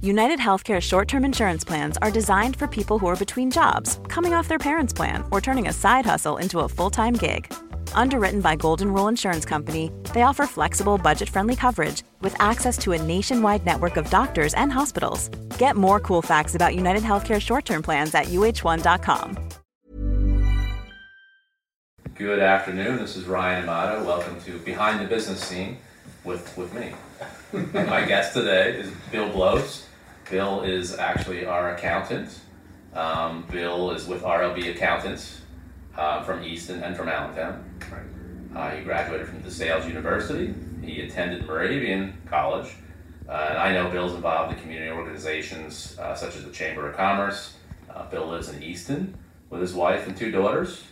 United Healthcare short term insurance plans are designed for people who are between jobs, coming off their parents' plan, or turning a side hustle into a full time gig. Underwritten by Golden Rule Insurance Company, they offer flexible, budget friendly coverage with access to a nationwide network of doctors and hospitals. Get more cool facts about United Healthcare short term plans at uhone.com. Good afternoon. This is Ryan Amato. Welcome to Behind the Business Scene with, with me. My guest today is Bill Bloss. Bill is actually our accountant. Um, Bill is with RLB Accountants uh, from Easton and from Allentown. Uh, he graduated from DeSales University. He attended Moravian College. Uh, and I know Bill's involved in community organizations uh, such as the Chamber of Commerce. Uh, Bill lives in Easton with his wife and two daughters.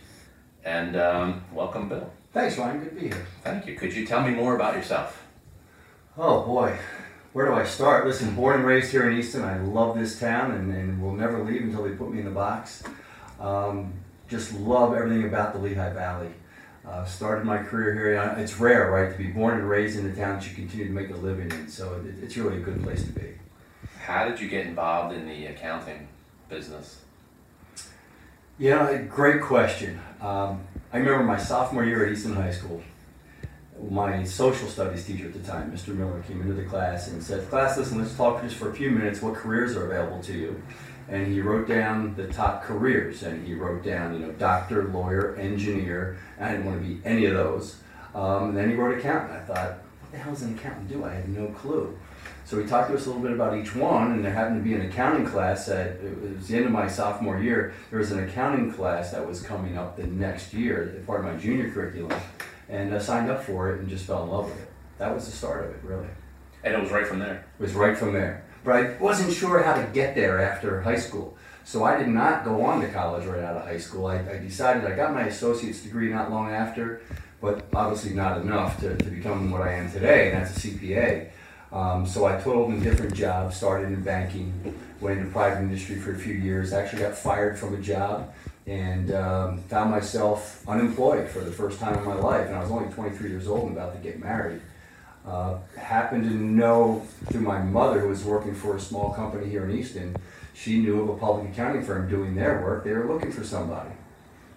And um, welcome, Bill. Thanks, Ryan. Good to be here. Thank you. Could you tell me more about yourself? Oh boy, where do I start? Listen, born and raised here in Easton, I love this town and, and will never leave until they put me in the box. Um, just love everything about the Lehigh Valley. Uh, started my career here. It's rare, right, to be born and raised in a town that you continue to make a living in. So it, it's really a good place to be. How did you get involved in the accounting business? Yeah, great question. Um, I remember my sophomore year at Easton High School my social studies teacher at the time, Mr. Miller, came into the class and said, class, listen, let's talk just for a few minutes what careers are available to you. And he wrote down the top careers, and he wrote down, you know, doctor, lawyer, engineer. I didn't want to be any of those. Um, and then he wrote accountant. I thought, what the hell does an accountant do? I had no clue. So he talked to us a little bit about each one, and there happened to be an accounting class at, it was the end of my sophomore year, there was an accounting class that was coming up the next year, part of my junior curriculum and uh, signed up for it and just fell in love with it. That was the start of it, really. And it was right from there. It was right from there. But I wasn't sure how to get there after high school. So I did not go on to college right out of high school. I, I decided I got my associate's degree not long after, but obviously not enough to, to become what I am today, and that's a CPA. Um, so I toiled in different jobs, started in banking, went into private industry for a few years, actually got fired from a job and um, found myself unemployed for the first time in my life. And I was only 23 years old and about to get married. Uh, happened to know through my mother, who was working for a small company here in Easton, she knew of a public accounting firm doing their work. They were looking for somebody.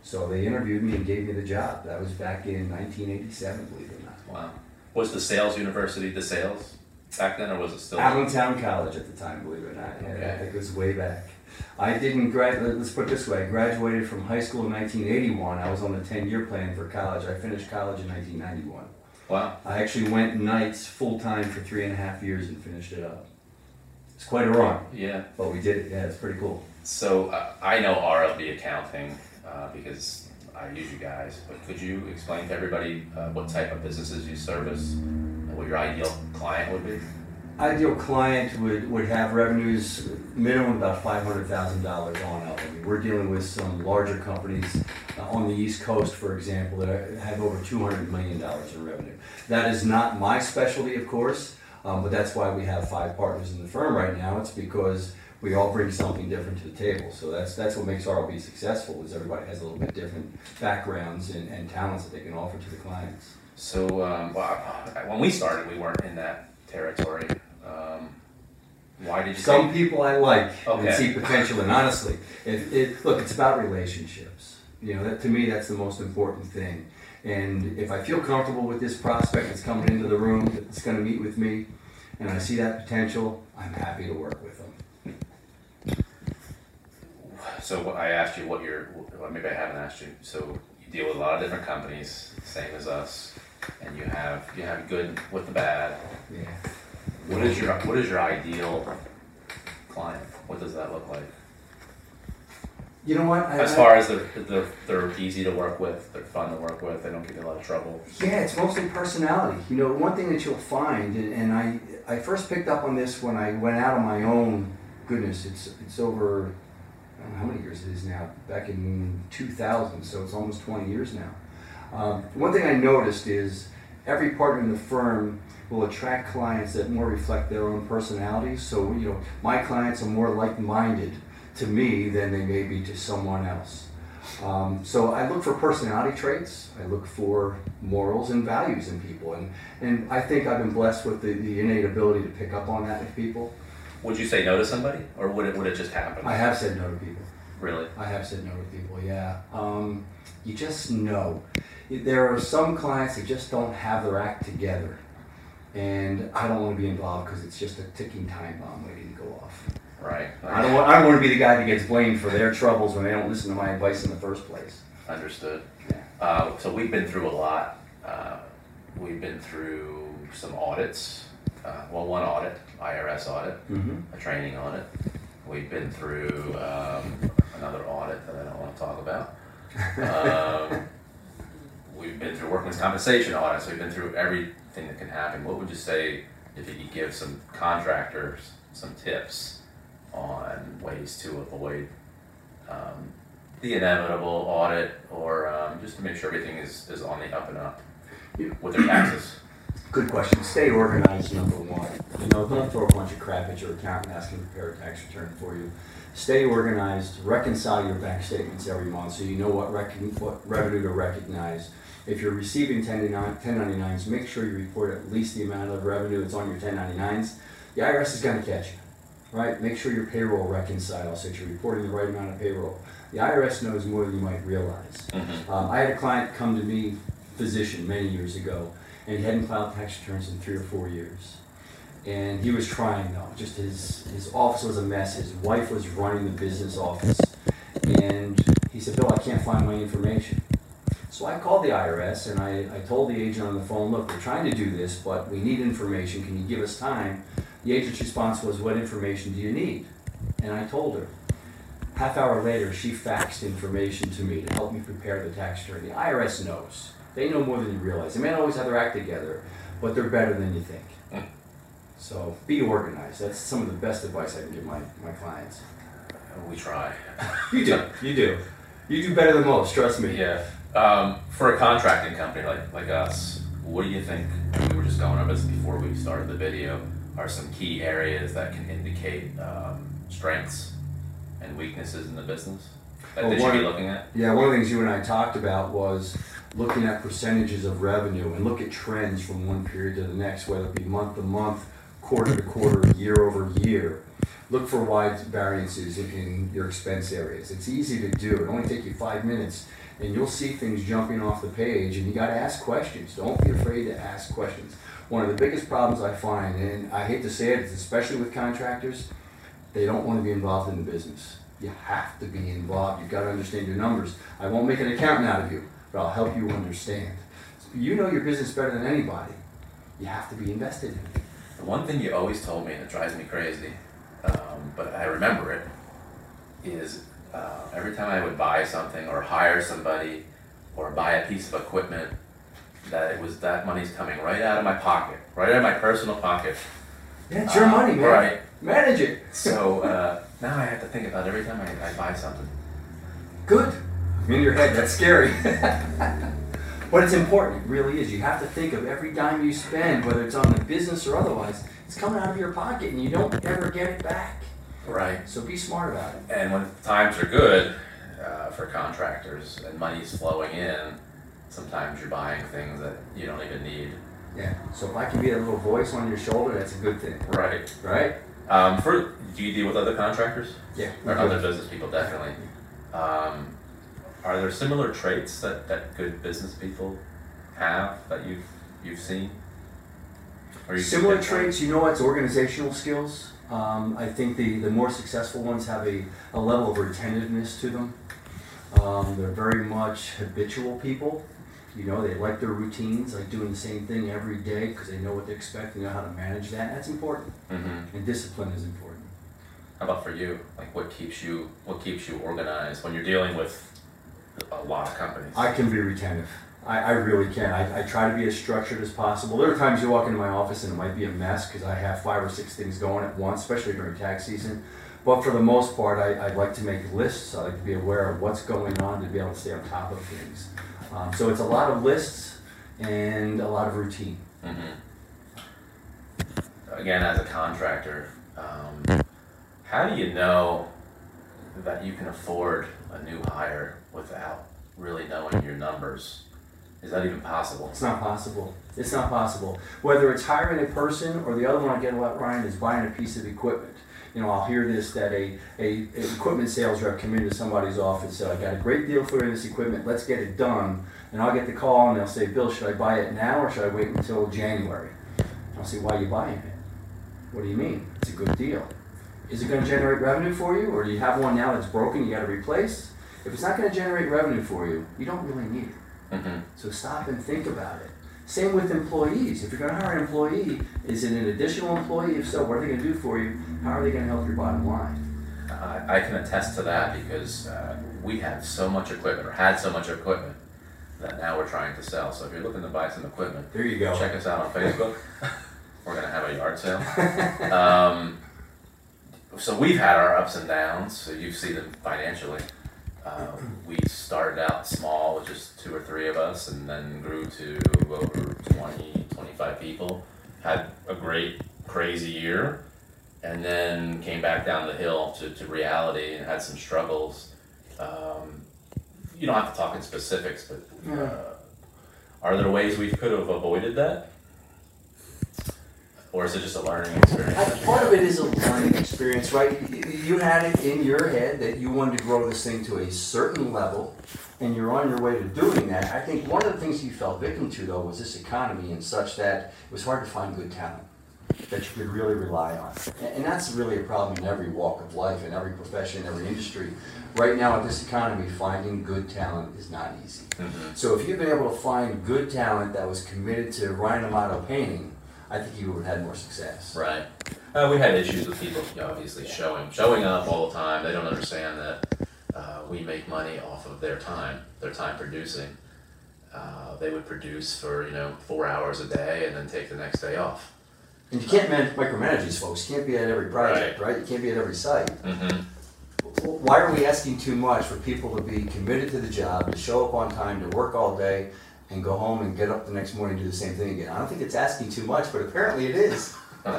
So they interviewed me and gave me the job. That was back in 1987, believe it or not. Wow. Was DeSales University DeSales back then, or was it still? Allentown College at the time, believe it or not. Yeah, okay. It was way back. I didn't graduate, let's put it this way, I graduated from high school in 1981. I was on the 10 year plan for college. I finished college in 1991. Wow. I actually went nights full time for three and a half years and finished it up. It's quite a run. Yeah. But we did it. Yeah, it's pretty cool. So uh, I know RLB accounting uh, because I use you guys, but could you explain to everybody uh, what type of businesses you service and what your ideal client would be? ideal client would, would have revenues minimum about $500,000 on up. I mean, we're dealing with some larger companies uh, on the East Coast, for example, that have over $200 million in revenue. That is not my specialty, of course, um, but that's why we have five partners in the firm right now. It's because we all bring something different to the table. So that's that's what makes RLB successful is everybody has a little bit different backgrounds and, and talents that they can offer to the clients. So um, well, when we started, we weren't in that territory. Um, why did you? Some people I like okay. and see potential in. Honestly, it, it, look, it's about relationships. You know, that to me, that's the most important thing. And if I feel comfortable with this prospect that's coming into the room, that's going to meet with me, and I see that potential, I'm happy to work with them. so what- I asked you what your, well, maybe I haven't asked you. So you deal with a lot of different companies, same as us, and you have you have good with the bad. Yeah. What is your what is your ideal client? What does that look like? You know what? I- As I- far as they're, they're, they're easy to work with, they're fun to work with, they don't give you a lot of trouble. Yeah, it's mostly personality. You know, one thing that you'll find, and, and I, I first picked up on this when I went out on my own. Goodness, it's it's over. I don't know how many years it is now. Back in 2000, so it's almost 20 years now. Um, one thing I noticed is every partner in the firm will attract clients that more reflect their own personalities. So you know, my clients are more like-minded to me than they may be to someone else. Um, so I look for personality traits. I look for morals and values in people, and and I think I've been blessed with the, the innate ability to pick up on that with people. Would you say no to somebody, or would it would it just happen? I have said no to people. Really? I have said no to people. Yeah, um, you just know. There are some clients that just don't have their act together, and I don't want to be involved because it's just a ticking time bomb waiting to go off. Right. I don't want. I don't want to be the guy that gets blamed for their troubles when they don't listen to my advice in the first place. Understood. Yeah. Uh, so we've been through a lot. Uh, we've been through some audits. Uh, well, one audit, IRS audit, Mm-hmm. a training audit. We've been through um, another audit that I don't want to talk about. Um, we've been through workman's compensation audits. We've been through everything that can happen. What would you say if you could give some contractors some tips on ways to avoid um, the inevitable audit or um, just to make sure everything is, is on the up and up with their taxes? Good question. Stay organized, number one. You know, don't throw a bunch of crap at your accountant asking to prepare a tax return for you. Stay organized. Reconcile your bank statements every month so you know what, rec- what revenue to recognize. If you're receiving 1099 1099s, make sure you report at least the amount of revenue that's on your 1099s. The IRS is going to catch you, right? Make sure your payroll reconciles so that you're reporting the right amount of payroll. The IRS knows more than you might realize. Um, I had a client come to me, physician, many years ago, and he hadn't filed tax returns in three or four years. And he was trying though. Just his his office was a mess. His wife was running the business office, and he said, "Bill, I can't find my information." So I called the IRS and I, I told the agent on the phone, "Look, we're trying to do this, but we need information. Can you give us time?" The agent's response was, "What information do you need?" And I told her. Half hour later, she faxed information to me to help me prepare the tax return. The IRS knows. They know more than you realize. They may not always have their act together, but they're better than you think. Mm. So be organized. That's some of the best advice I can give my, my clients. We try. You do. You do. You do better than most, trust me. Yeah. Um, for a contracting company like, like us, what do you think? We were just going over this before we started the video. Are some key areas that can indicate um, strengths and weaknesses in the business that Well, they should be looking at? Yeah, one of the things you and I talked about was looking at percentages of revenue and look at trends from one period to the next, whether it be month to month, quarter to quarter, year over year. Look for wide variances in, your expense areas. It's easy to do. It only take you five minutes, and you'll see things jumping off the page. And you got to ask questions. Don't be afraid to ask questions. One of the biggest problems I find, and I hate to say it, especially with contractors, they don't want to be involved in the business. You have to be involved. You've got to understand your numbers. I won't make an accountant out of you, but I'll help you understand. You know your business better than anybody. You have to be invested in it. The one thing you always told me, and it drives me crazy, um, but I remember it, is uh, every time I would buy something or hire somebody or buy a piece of equipment, that it was that money's coming right out of my pocket, right out of my personal pocket. Yeah, it's your Uh, money, man. Right. Manage it. So uh, now I have to think about every time I, I buy something. Good. In your head, that's scary. but it's important. It really is. You have to think of every dime you spend, whether it's on the business or otherwise. It's coming out of your pocket, and you don't ever get it back. Right. So be smart about it. And when times are good uh, for contractors and money's flowing in, sometimes you're buying things that you don't even need. Yeah. So if I can be a little voice on your shoulder, that's a good thing, Right. right? Um, for do you deal with other contractors Yeah. or other business people? Definitely. Um, are there similar traits that, that good business people have that you've you've seen? You Similar traits, you know what's organizational skills. Um, I think the, the more successful ones have a, a level of retentiveness to them. Um, they're very much habitual people. You know, they like their routines, like doing the same thing every day because they know what to expect, they know how to manage that. That's important. Mm-hmm. And discipline is important. How about for you? Like, what keeps you what keeps you organized when you're dealing with a lot of companies? I can be retentive. I, I really can. I, I try to be as structured as possible. There are times you walk into my office and it might be a mess because I have five or six things going at once, especially during tax season. But for the most part, I, I like to make lists. I like to be aware of what's going on to be able to stay on top of things. Um, so it's a lot of lists and a lot of routine. Mm-hmm. Again, as a contractor, um, how do you know that you can afford a new hire without really knowing your numbers? Is that even possible? It's not possible. It's not possible. Whether it's hiring a person or the other one I get a lot, Ryan, is buying a piece of equipment. You know, I'll hear this that a, a, a equipment sales rep come into somebody's office and say, I got a great deal for this equipment, let's get it done. And I'll get the call and they'll say, Bill, should I buy it now or should I wait until January? I'll say, why are you buying it? What do you mean? It's a good deal. Is it going to generate revenue for you or do you have one now that's broken you got to replace? If it's not going to generate revenue for you, you don't really need it. Mm-hmm. So stop and think about it. Same with employees. If you're going to hire an employee, is it an additional employee? If so, what are they going to do for you? How are they going to help your bottom line? I, I can attest to that because uh, we have so much equipment or had so much equipment that now we're trying to sell. So if you're looking to buy some equipment, There you go. check us out on Facebook. we're gonna have a yard sale. Um, so we've had our ups and downs. So you see them financially. Uh, we started out small with just two or three of us and then grew to over 20, 25 people. Had a great, crazy year and then came back down the hill to, to reality and had some struggles. Um, you don't have to talk in specifics, but uh, are there ways we could have avoided that? Or is it just a learning experience? I- Part of it is a learning experience, right? You- You had it in your head that you wanted to grow this thing to a certain level, and you're on your way to doing that. I think one of the things you fell victim to, though, was this economy and such that it was hard to find good talent that you could really rely on. And that's really a problem in every walk of life, in every profession, in every industry. Right now, with this economy, finding good talent is not easy. Mhm. So if you've been able to find good talent that was committed to Ryan Amato painting, I think you would have had more success. Right. Uh, we had issues with people, obviously showing showing up all the time. They don't understand that uh, we make money off of their time, their time producing. Uh, they would produce for you know four hours a day and then take the next day off. And you can't man- micromanage these folks. You can't be at every project, right? You can't be at every site. Mm-hmm. Why are we asking too much for people to be committed to the job, to show up on time, to work all day, and go home and get up the next morning and do the same thing again? I don't think it's asking too much, but apparently it is.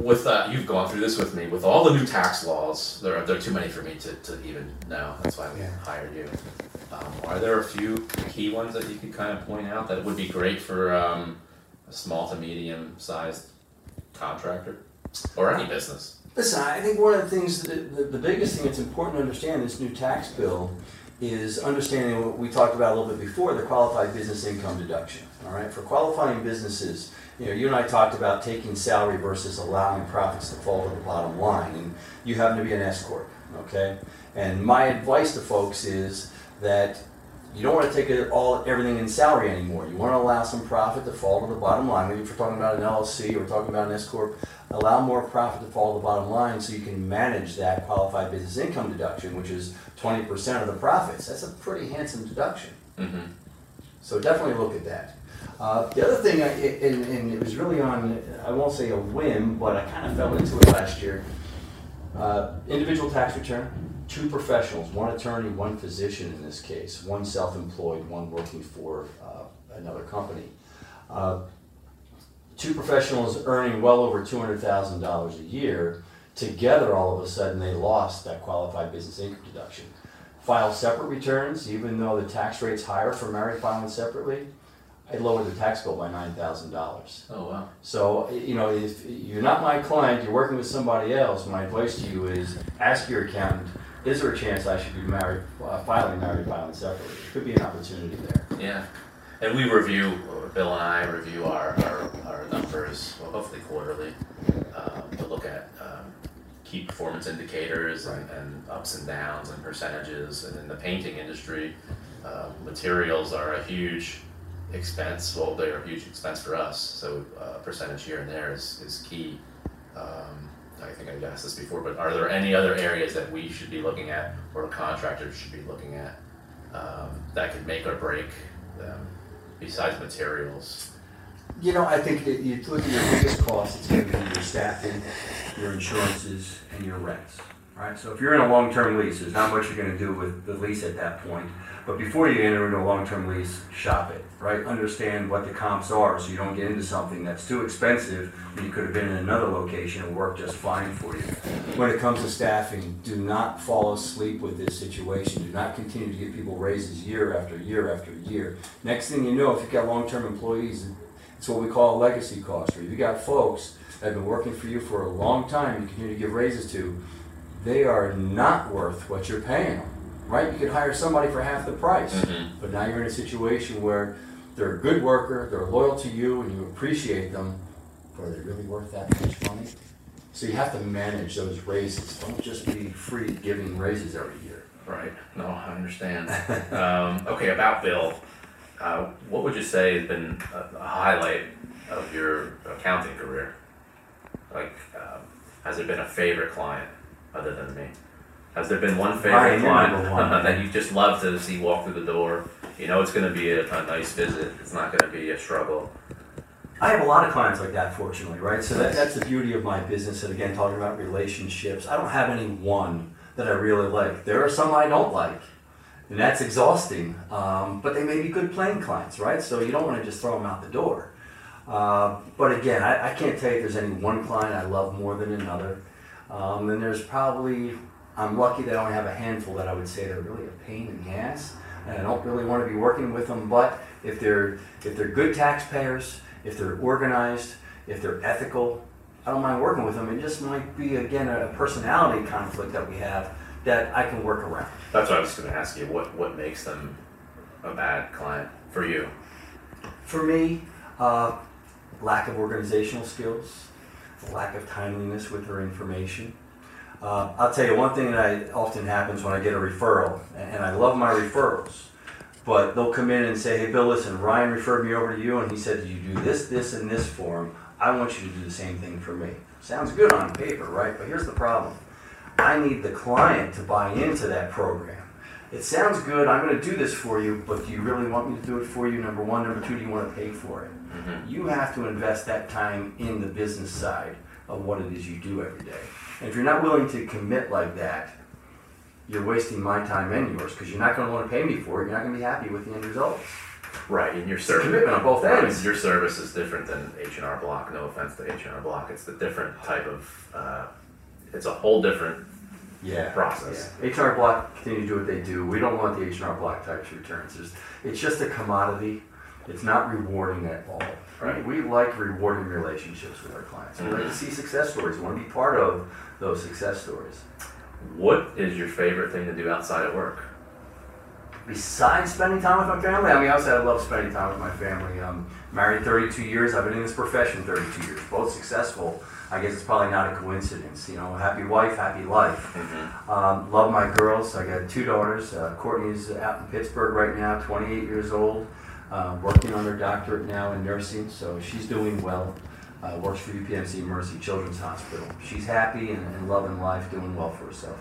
With uh, you've gone through this with me. With all the new tax laws, there are there are too many for me to, to even know. That's why we Yeah. hired you. Um, are there a few key ones that you could kind of point out that would be great for um, a small to medium sized contractor or any business? Listen, I think one of the things, that, the, the biggest thing that's important to understand in this new tax bill is understanding what we talked about a little bit before, the qualified business income deduction. All right, for qualifying businesses, you know, you and I talked about taking salary versus allowing profits to fall to the bottom line, and you happen to be an S corp, okay? And my advice to folks is that you don't want to take it all everything in salary anymore. You want to allow some profit to fall to the bottom line. If we're talking about an LLC or talking about an S corp, allow more profit to fall to the bottom line so you can manage that qualified business income deduction, which is 20% of the profits. That's a pretty handsome deduction. Mm-hmm. So definitely look at that. Uh, the other thing, I, and, and it was really on, I won't say a whim, but I kind of fell into it last year. Uh, individual tax return, two professionals, one attorney, one physician in this case, one self-employed, one working for uh, another company. Two professionals earning well over $200,000 a year, together all of a sudden they lost that qualified business income deduction. File separate returns, even though the tax rate's higher for married filing separately, I lowered the tax bill by $9,000. Oh wow. So, you know, if you're not my client, you're working with somebody else, my advice to you is ask your accountant, is there a chance I should be married, uh, filing married filing separately? Could be an opportunity there. Yeah. And we review, Bill and I review our, our, our numbers, well, hopefully quarterly, um, to look at, um, key performance indicators and, and ups and downs and percentages. And in the painting industry, uh, materials are a huge expense, well, they're a huge expense for us, so, uh, percentage here and there is, is key. Um, I think I've asked this before, but are there any other areas that we should be looking at, or contractors should be looking at, um, that could make or break them, besides materials? You know, I think that you look at your biggest costs, it's gonna be your staffing, your insurances, and your rents, right? So if you're in a long-term lease, there's not much you're gonna do with the lease at that point. But before you enter into a long-term lease, shop it, right? Understand what the comps are, so you don't get into something that's too expensive, when you could have been in another location and worked just fine for you. When it comes to staffing, do not fall asleep with this situation. Do not continue to give people raises year after year after year. Next thing you know, if you've got long-term employees, it's what we call a legacy cost, or you've got folks that have been working for you for a long time, you continue to give raises to, they are not worth what you're paying them, right? You could hire somebody for half the price, Mhm. but now you're in a situation where they're a good worker, they're loyal to you, and you appreciate them, but are they really worth that much money? So you have to manage those raises. Don't just be free giving raises every year. Right, no, I understand. Um, okay, about Bill, uh, what would you say has been a, a highlight of your accounting career? Like, um, has there been a favorite client other than me? Has there been one favorite you're client number one. that you just love to see walk through the door? You know, it's going to be a, a nice visit. It's not going to be a struggle. I have a lot of clients like that, fortunately, right? So that, that's the beauty of my business. And again, talking about relationships, I don't have any one that I really like. There are some I don't like, and that's exhausting. Um, but they may be good playing clients, right? So you don't want to just throw them out the door. Uh, but again, I, I can't tell you if there's any one client I love more than another. Um, and there's probably, I'm lucky that I only have a handful that I would say they're really a pain in the ass. And I don't really want to be working with them, but if they're, if they're good taxpayers, if they're organized, if they're ethical, I don't mind working with them. It just might be, again, a personality conflict that we have that I can work around. That's what I was going to ask you. What what makes them a bad client for you? For me, uh, lack of organizational skills, lack of timeliness with their information. Uh, I'll tell you one thing that I, often happens when I get a referral, and, and I love my referrals, but they'll come in and say, hey, Bill, listen, Ryan referred me over to you, and he said, you do this, this, and this for him. I want you to do the same thing for me. Sounds good on paper, right? But here's the problem. I need the client to buy into that program. It sounds good, I'm gonna do this for you, but do you really want me to do it for you? Number one, number two, do you wanna pay for it? You have to invest that time in the business side of what it is you do every day. And if you're not willing to commit like that, you're wasting my time and yours, because you're not gonna wanna pay me for it, you're not gonna be happy with the end results. Right, and your a service commitment on both right, ends. Your service is different than H and R Block. No offense to H and R Block, it's the different type of. Uh, it's a whole different Yeah. process. Yeah. HR Block continue to do what they do. We don't want the HR Block types returns. It's, it's just a commodity. It's not rewarding at all. Right. We like rewarding relationships with our clients. We like to see success stories. We want to be part of those success stories. What is your favorite thing to do outside of work? Besides spending time with my family, I mean, obviously I love spending time with my family. I'm married 32 years. I've been in this profession 32 years. Both successful. I guess it's probably not a coincidence. You know, happy wife, happy life. Um, love my girls. I got two daughters. Uh, Courtney's out in Pittsburgh right now, 28 years old, uh, working on her doctorate now in nursing, so she's doing well. Uh, works for UPMC Mercy Children's Hospital. She's happy and, and loving life, doing well for herself.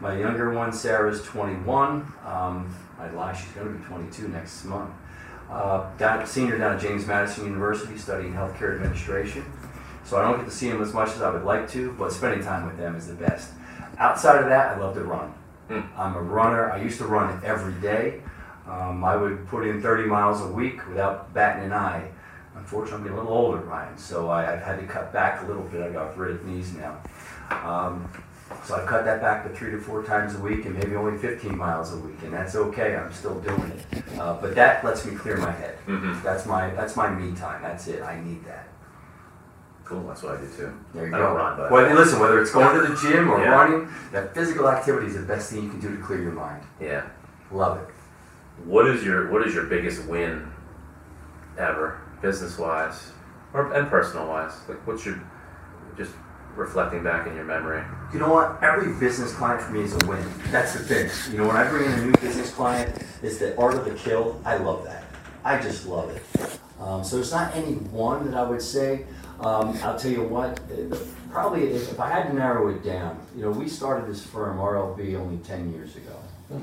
My younger one, Sarah's 21. Um, I lie, she's going to be 22 next month. Uh, down, senior down at James Madison University, studying healthcare administration. So I don't get to see them as much as I would like to, but spending time with them is the best. Outside of that, I love to run. Hmm. I'm a runner. I used to run every day. Um, I would put in 30 miles a week without batting an eye. Unfortunately, I'm getting a little older, Ryan, so I, I've had to cut back a little bit. I've got arthritic knees now. Um, so I cut that back to three to four times a week and maybe only 15 miles a week, and that's okay. I'm still doing it. Uh, but that lets me clear my head. Mhm. That's my that's my me time. That's it. I need that. Cool, that's what I do too. There you I go. don't run, but Whether, listen, whether it's going to the gym or Yeah. running, that physical activity is the best thing you can do to clear your mind. yeah. Love it. What is your What is your biggest win ever, business wise, or and personal wise? Like, what's your just reflecting back in your memory? You know what? Every business client for me is a win. That's the thing. You know, when I bring in a new business client, it's the art of the kill. I love that. I just love it. Um, so there's not any one that I would say. Um, I'll tell you what, probably if, if I had to narrow it down, you know, we started this firm, RLB, only 10 years ago.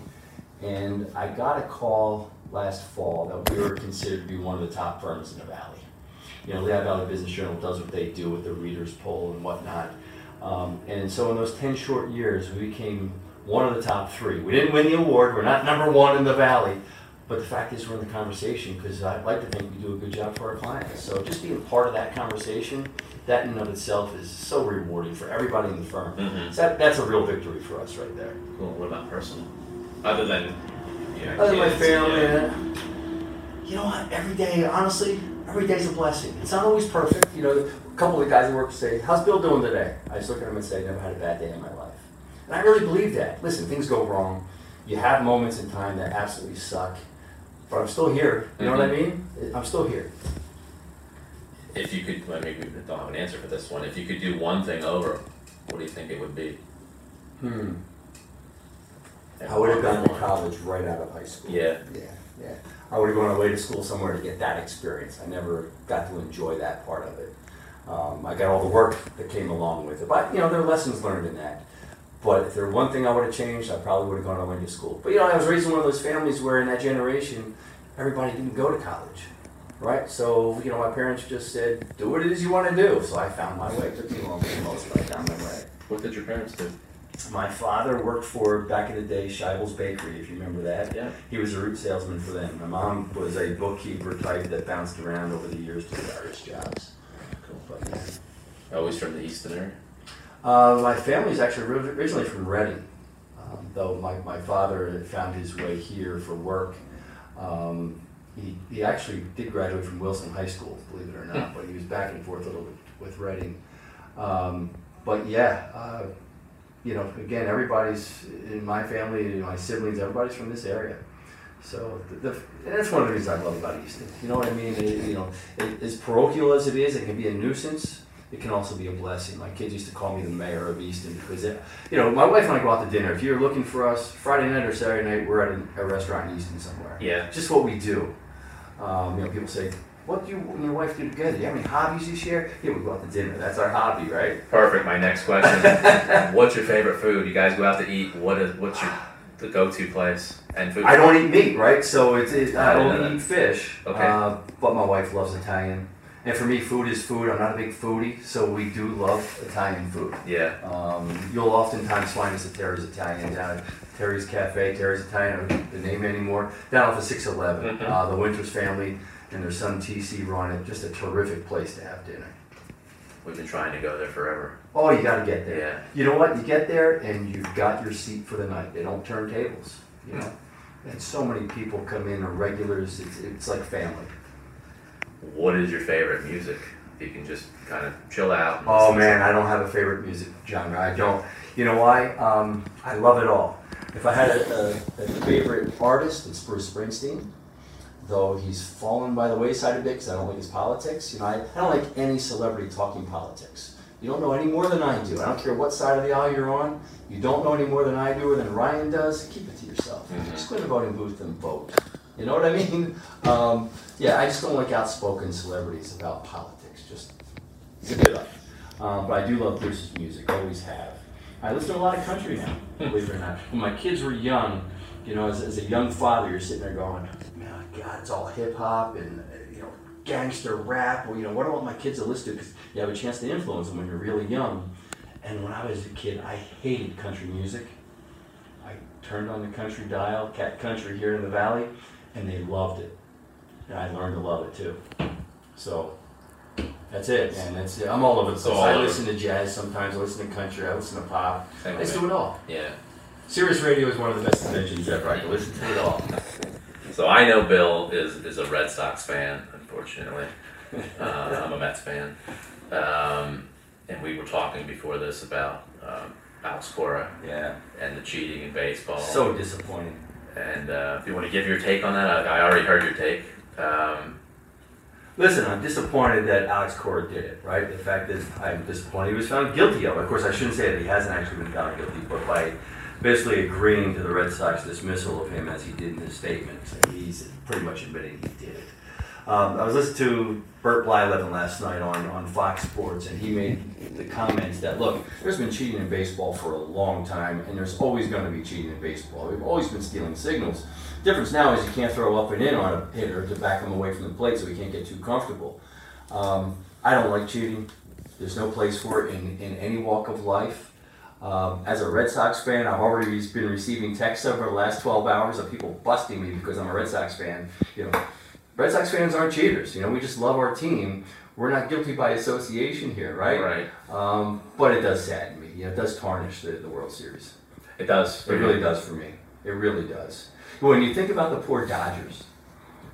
And I got a call last fall that we were considered to be one of the top firms in the valley. You know, Lehigh Valley Business Journal does what they do with the readers poll and whatnot. Um, and so in those 10 short years, we became one of the top three. We didn't win the award, we're not number one in the valley, but the fact is we're in the conversation because I'd like to think we do a good job for our clients. So just being part of that conversation, that in and of itself is so rewarding for everybody in the firm. Mhm. So that, that's a real victory for us right there. Cool. What about personal? Other than you know, Other than my kids, family, yeah. and- you know what? Every day, honestly, every day's a blessing. It's not always perfect. You know, a couple of the guys at work say, "How's Bill doing today?" I just look at him and say, "Never had a bad day in my life." And I really believe that. Listen, things go wrong. You have moments in time that absolutely suck, but I'm still here. You know what I mean? I'm still here. If you could, well, maybe we don't have an answer for this one. If you could do one thing over, what do you think it would be? Hmm. I would have gone to college right out of high school. Yeah. Yeah, yeah. I would have gone away to school somewhere to get that experience. I never got to enjoy that part of it. Um, I got all the work that came along with it, but you know there are lessons learned in that. But if there were one thing I would have changed, I probably would have gone away to school. But you know, I was raised in one of those families where in that generation, everybody didn't go to college, right? So you know, my parents just said, "Do what it is you want to do." So I found my way. It took me longer than most, but I found my way. What did your parents do? My father worked for, back in the day, Schaible's Bakery, if you remember that. Yeah. He was a route salesman for them. My mom was a bookkeeper type that bounced around over the years to various jobs. Cool. But, yeah. Always from the Easton area. Uh, my family's actually originally from Reading, um, though my, my father had found his way here for work. Um, he, he actually did graduate from Wilson High School, believe it or not, but he was back and forth a little bit with Reading. Um, but yeah, uh, you know, again, everybody's in my family, my siblings, everybody's from this area. So the, the, and that's one of the reasons I love about Easton. You know what I mean? It- you know, it, as parochial as it is, it can be a nuisance. It can also be a blessing. My kids used to call me the mayor of Easton because, it, you know, my wife and I go out to dinner. If you're looking for us Friday night or Saturday night, we're at a, a restaurant in Easton somewhere. Yeah. Just what we do. Um, you know, people say, "What do you and your wife do together? Do you have any hobbies you share?" Yeah, we go out to dinner. That's our hobby, right? Perfect. My next question. what's your favorite food? You guys go out to eat. What is what's your the go-to place and food? I don't eat meat, right? So it's it, I I don't eat fish. Okay. Uh, but my wife loves Italian, and for me, food is food. I'm not a big foodie, so we do love Italian food. Yeah. Um, you'll oftentimes find us at Terry's Italian down at Terry's Cafe, Terry's Italian, I don't the name anymore, down off of 611. Mhm. Uh, the Winters family and their son TC run it. Just a terrific place to have dinner. We've been trying to go there forever. Oh, you got to get there. Yeah. You know what? You get there and you've got your seat for the night. They don't turn tables, you know. And so many people come in, are regulars. It's, it's like family. What is your favorite music? If you can just kind of chill out. Oh man, I don't have a favorite music genre. I don't. You know why? Um, I love it all. If I had a, a, a favorite artist, it's Bruce Springsteen. Though he's fallen by the wayside a bit because I don't like his politics. You know, I, I don't like any celebrity talking politics. You don't know any more than I do. I don't care what side of the aisle you're on. You don't know any more than I do or than Ryan does. Keep it to yourself. Mhm. Just go to the voting booth and vote. You know what I mean? Um, yeah, I just don't like outspoken celebrities about politics. Just zip it up. Um, but I do love Bruce's music, always have. I listen to a lot of country now, believe it or not. When my kids were young, you know, as, as a young father, you're sitting there going, God, it's all hip hop and, uh, you know, gangster rap. Well, you know, what do I want my kids to listen to? Because you have a chance to influence them when you're really young. And when I was a kid, I hated country music. I turned on the country dial, cat country here in the valley, and they loved it. And I learned to love it too. So that's it, man. That's it. I'm all over the So place. I listen to jazz sometimes. I listen to country. I listen to pop. Same I just do it all. Yeah. Sirius Radio is one of the best inventions ever. I can listen to it all. So I know Bill is, is a Red Sox fan, unfortunately. Uh, I'm a Mets fan. Um, and we were talking before this about um, Alex Cora Yeah. and the cheating in baseball. So disappointing. and uh, if you want to give your take on that, I, I already heard your take. Um, Listen, I'm disappointed that Alex Cora did it, right? The fact that I'm disappointed he was found guilty of it. Of course, I shouldn't say that he hasn't actually been found guilty, but by basically agreeing to the Red Sox dismissal of him as he did in his statement, he's pretty much admitting he did it. Um, I was listening to Bert Blyleven last night on, on Fox Sports, and he made the comments that look, there's been cheating in baseball for a long time, and there's always going to be cheating in baseball. We've always been stealing signals. Difference now is you can't throw up and in on a hitter to back him away from the plate, so he can't get too comfortable. Um, I don't like cheating. There's no place for it in, in any walk of life. Um, as a Red Sox fan, I've already been receiving texts over the last 12 hours of people busting me because I'm a Red Sox fan. You know, Red Sox fans aren't cheaters. You know, we just love our team. We're not guilty by association here, right? Right. Um, but it does sadden me. You know, it does tarnish the, the World Series. It does. It really does for me. It really does. When you think about the poor Dodgers,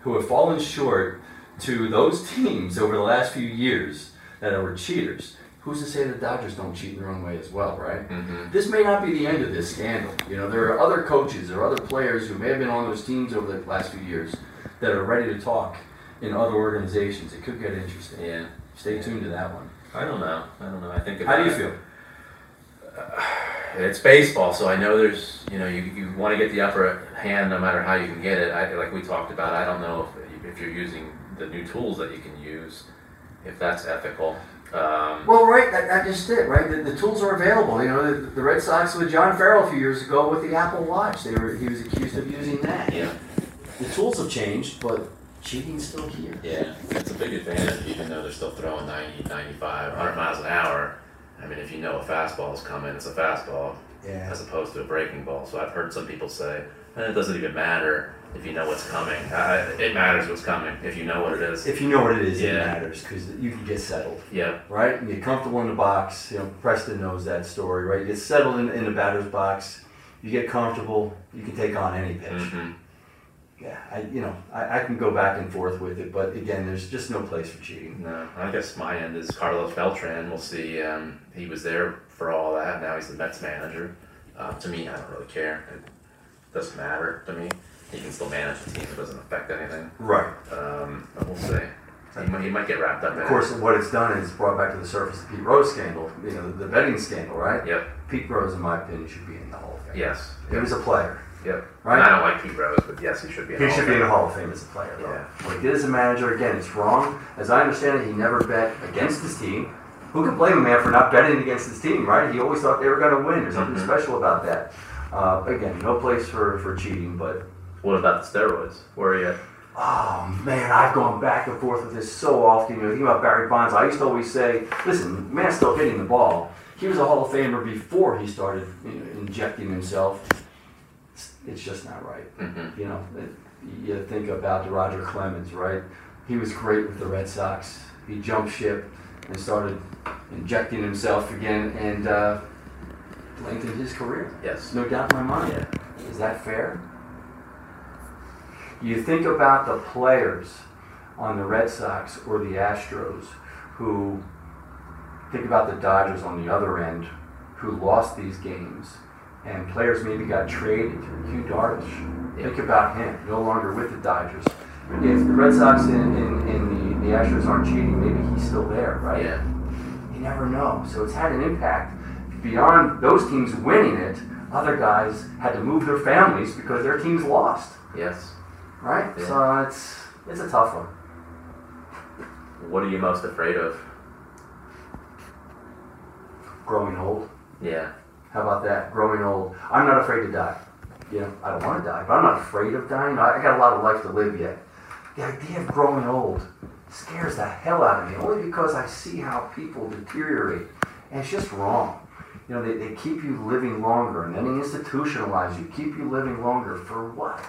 who have fallen short to those teams over the last few years that were cheaters, who's to say the Dodgers don't cheat in their own way as well, right? Mm-hmm. This may not be the end of this scandal. You know, there are other coaches or other players who may have been on those teams over the last few years that are ready to talk in other organizations. It could get interesting. Yeah. Stay tuned to that one. I don't know. I don't know. I think. How do you feel? It's baseball, so I know there's, you know, you, you want to get the upper hand no matter how you can get it. I, like we talked about, I don't know if, if you're using the new tools that you can use, if that's ethical. Um, Well, right, that, that just it, right? The, the tools are available. You know, the, the Red Sox with John Farrell a few years ago with the Apple Watch, they were he was accused of using that. yeah, The tools have changed, but cheating's still here. yeah, it's a big advantage, even though they're still throwing 90, 95, 100 miles an hour. I mean, if you know a fastball is coming, it's a fastball, Yeah. as opposed to a breaking ball. So I've heard some people say, eh, it doesn't even matter if you know what's coming. Uh, it matters what's coming if you know what it is. If you know what it is, it matters because you can get settled, yeah, right? You get comfortable in the box. You know, Preston knows that story, right? You get settled in, in the batter's box. You get comfortable. You can take on any pitch. hmm Yeah, I, you know, I, I can go back and forth with it, but again, there's just no place for cheating. No, I guess my end is Carlos Beltran. We'll see. Um, he was there for all that. Now he's the Mets manager. Uh, to me, I don't really care. It doesn't matter to me. He can still manage the team. It doesn't affect anything. Right. Um, but we'll see. He might, he might get wrapped up in Of course, what it's done is brought back to the surface the Pete Rose scandal, you know, the betting scandal, right? Yep. Pete Rose, in my opinion, should be in the Hall of Fame. Yes. He was a player. Yep. Right. And I don't like Pete Rose, but yes, he should be. in He the should Hall be in the of Hall of Fame as a player, though. Yeah. What he did as a manager, again, it's wrong. As I understand it, he never bet against his team. Who can blame a man for not betting against his team, right? He always thought they were going to win. There's something Mhm. special about that. Uh, again, no place for, for cheating, but. What about the steroids? Where are you? at? Oh man, I've gone back and forth with this so often. You know, thinking about Barry Bonds, I used to always say, listen, man's still hitting the ball. He was a Hall of Famer before he started you know, injecting himself. It's, it's just not right. Mhm. You know, it, you think about the Roger Clemens, right? He was great with the Red Sox. He jumped ship and started injecting himself again and uh, lengthened his career. Yes. No doubt in my mind. Yeah. Is that fair? You think about the players on the Red Sox or the Astros who think about the Dodgers on the other end who lost these games and players maybe got traded. Yu Darvish. Think about him, no longer with the Dodgers. If the Red Sox and, and, and the, the Astros aren't cheating, maybe he's still there, right? Yeah. You never know. So it's had an impact. Beyond those teams winning it, other guys had to move their families because their teams lost. Yes. Right? Yeah. So it's it's a tough one. What are you most afraid of? Growing old. Yeah. How about that? Growing old. I'm not afraid to die. You know, I don't want to die, but I'm not afraid of dying. I, I got a lot of life to live yet. The idea of growing old scares the hell out of me, only because I see how people deteriorate. And it's just wrong. You know, they, they keep you living longer and then they institutionalize you, keep you living longer. For what?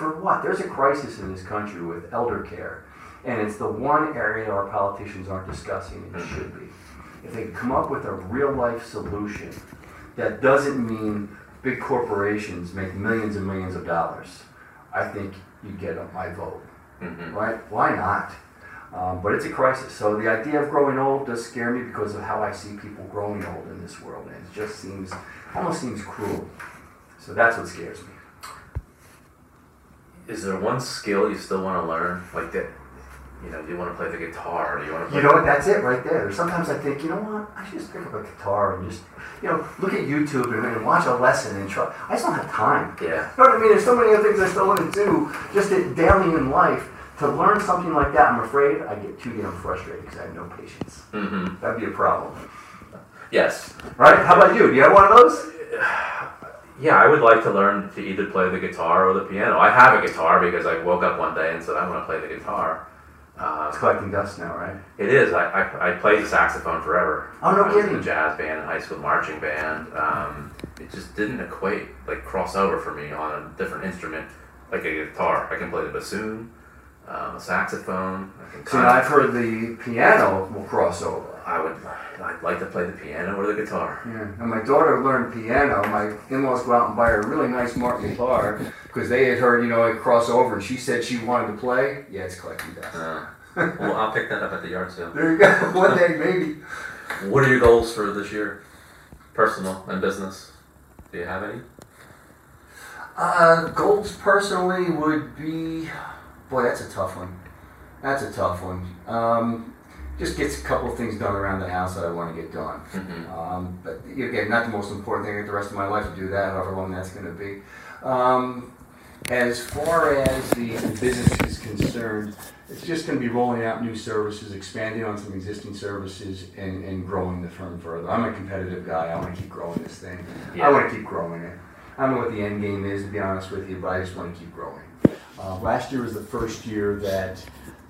For what? There's a crisis in this country with elder care. And it's the one area our politicians aren't discussing, and it should be. If they could come up with a real life solution that doesn't mean big corporations make millions and millions of dollars, I think you get my vote. hmm Right? Why not? Um, but it's a crisis. So the idea of growing old does scare me because of how I see people growing old in this world, and it just seems almost seems cruel. So that's what scares me. Is there one skill you still want to learn? Like that, you know, do you want to play the guitar? Do you want to? Play You know what? That's it right there. Sometimes I think, you know what? I should just pick up a guitar and just, you know, look at YouTube and, and watch a lesson and try. I just don't have time. Yeah. You know what I mean? There's so many other things I still want to do just daily in life. To learn something like that, I'm afraid I get too damn frustrated because I have no patience. Mm-hmm. That'd be a problem. Yes. Right? How about you? Do you have one of those? Yeah, I would like to learn to either play the guitar or the piano. I have a guitar because I woke up one day and said I want to play the guitar. Uh, It's collecting dust now, right? It is. I, I, I played the saxophone forever. Oh, no I was in kidding. a jazz band, a high school marching band. Um, it just didn't equate, like cross over for me on a different instrument, like a guitar. I can play the bassoon, um, a saxophone. I can See, I've heard the piano will cross over. I would, I'd like to play the piano or the guitar. Yeah. And my daughter learned piano. My in-laws go out and buy her a really nice Martin guitar because they had heard, you know, it cross over, and she said she wanted to play. Yeah, it's collecting dust. Uh, well, I'll pick that up at the yard sale. There you go. One day, maybe. What are your goals for this year, personal and business? Do you have any? Uh, goals personally would be, boy, that's a tough one. That's a tough one. Um, just gets a couple of things done around the house that I want to get done. Mhm. Um, but again, not the most important thing. I get the rest of my life to do that, however long that's going to be. Um, as far as the business is concerned, it's just going to be rolling out new services, expanding on some existing services, and, and growing the firm further. I'm a competitive guy. I want to keep growing this thing. Yeah. I want to keep growing it. I don't know what the end game is, to be honest with you, but I just want to keep growing. Uh, last year was the first year that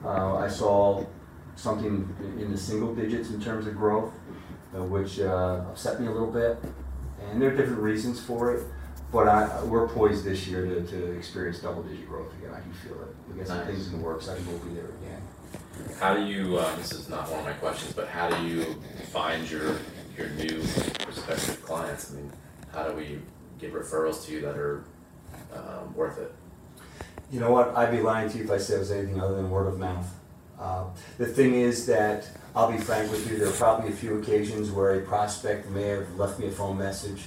uh, I saw something in the single digits in terms of growth, uh, which uh, upset me a little bit. And there are different reasons for it, but I, we're poised this year to, to experience double digit growth again. I can feel it. We got some Nice. things in the works. I think we'll be there again. How do you? Uh, this is not one of my questions, but how do you find your your new prospective clients? I mean, how do we get referrals to you that are um, worth it? You know what? I'd be lying to you if I said it was anything other than word of mouth. Uh, the thing is that I'll be frank with you. There are probably a few occasions where a prospect may have left me a phone message.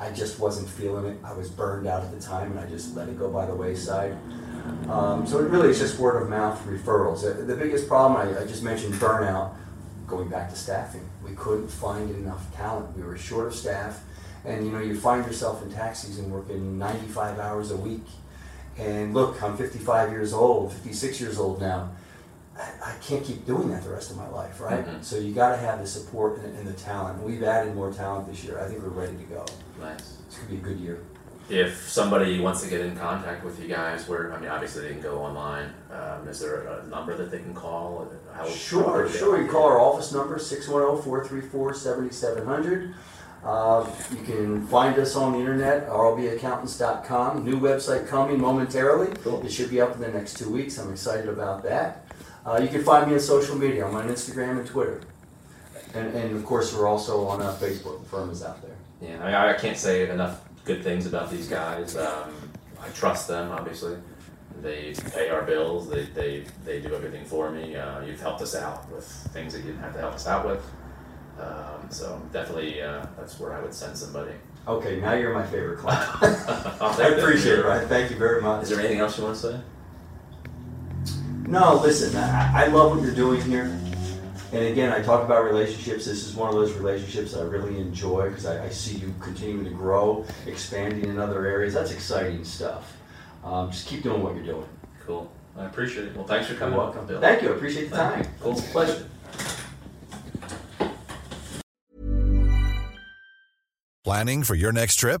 I just wasn't feeling it. I was burned out at the time, and I just let it go by the wayside. Um, so it really is just word of mouth referrals. The, the biggest problem I, I just mentioned burnout. Going back to staffing, we couldn't find enough talent. We were short of staff, and you know you find yourself in tax season working 95 hours a week. And look, I'm 55 years old, 56 years old now. I, I can't keep doing that the rest of my life, right? Mhm. So you got to have the support and, and the talent. We've added more talent this year. I think we're ready to go. Nice. It's gonna be a good year. If somebody wants to get in contact with you guys, where I mean, obviously they can go online. Um, is there a number that they can call? How Sure, sure. You call our office number, 610-434-7700. Uh, you can find us on the internet, rlbaccountants.com. New website coming momentarily. Cool. It should be up in the next two weeks. I'm excited about that. Uh, you can find me on social media. I'm on Instagram and Twitter. And, and of course, we're also on uh, Facebook. The firm is out there. Yeah, I, mean, I can't say enough good things about these guys. Um, I trust them, obviously. They pay our bills. They, they, they do everything for me. Uh, you've helped us out with things that you didn't have to help us out with. Um, so definitely, uh, that's where I would send somebody. Okay, now you're my favorite client. I'll I appreciate it, Ryan. Thank you very much. Is there anything else you want to say? No, listen, I, I love what you're doing here. And again, I talk about relationships. This is one of those relationships I really enjoy because I, I see you continuing to grow, expanding in other areas. That's exciting stuff. Um, just keep doing what you're doing. Cool. I appreciate it. Well, thanks for coming. You're welcome. Bill. Thank you. I appreciate the Thank time. you. Cool. Pleasure. Planning for your next trip?